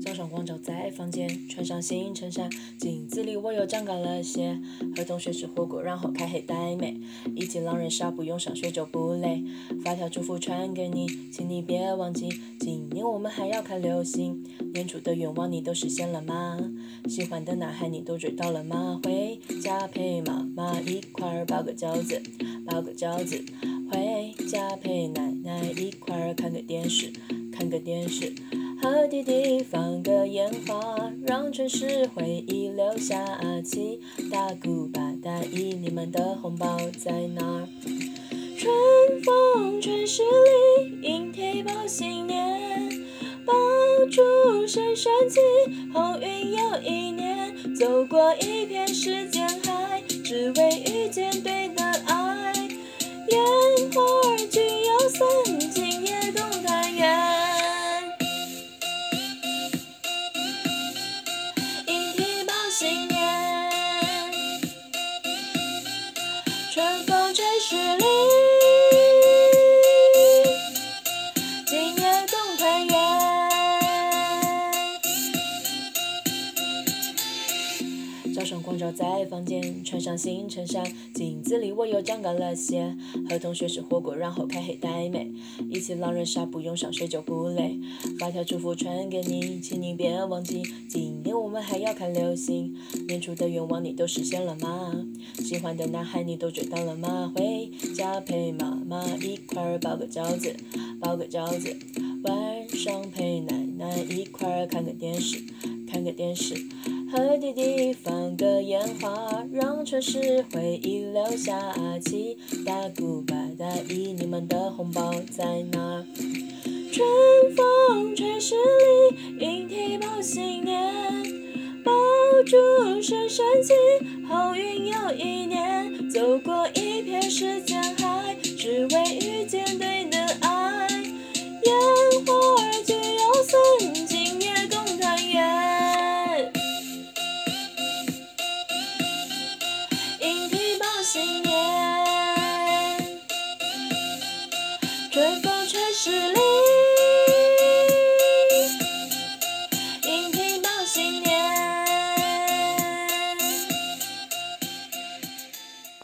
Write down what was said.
早上光照在房间，穿上新衬衫，镜子里我又长高了些。和同学吃火锅，然后开黑带妹，一起狼人杀，不用上学就不累。发条祝福传给你，请你别忘记，今年我们还要看流星。年初的愿望你都实现了吗？喜欢的男孩你都追到了吗？回陪妈妈一块包个饺子，包个饺子。回家陪奶奶一块看个电视，看个电视。和弟弟放个烟花，让城市回忆留下。七大姑八大姨，你们的红包在哪儿？春风吹十里，莺啼报新年。爆竹声声起，好运又一年。走过一片时间，只为遇见对的爱。烟花儿聚又散，今夜共团圆。莺啼报新年，春风吹十里，早上光照在房间，穿上新衬衫，镜子里我又长高了些。和同学吃火锅，然后开黑带妹，一起狼人杀，不用上学就不累。发条祝福传给你，请你别忘记，今年我们还要看流星。年初的愿望你都实现了吗？喜欢的男孩你都追到了吗？回家陪妈妈一块儿包个饺子，包个饺子。晚上陪奶奶一块儿看个电视，看个电视。和弟弟放个烟花，让城市回忆留下。七大姑八大姨，你们的红包在哪？春风吹十里，莺啼报新年。爆竹声声起，好运又一年。走过一片时间啼报新年，春风吹十里，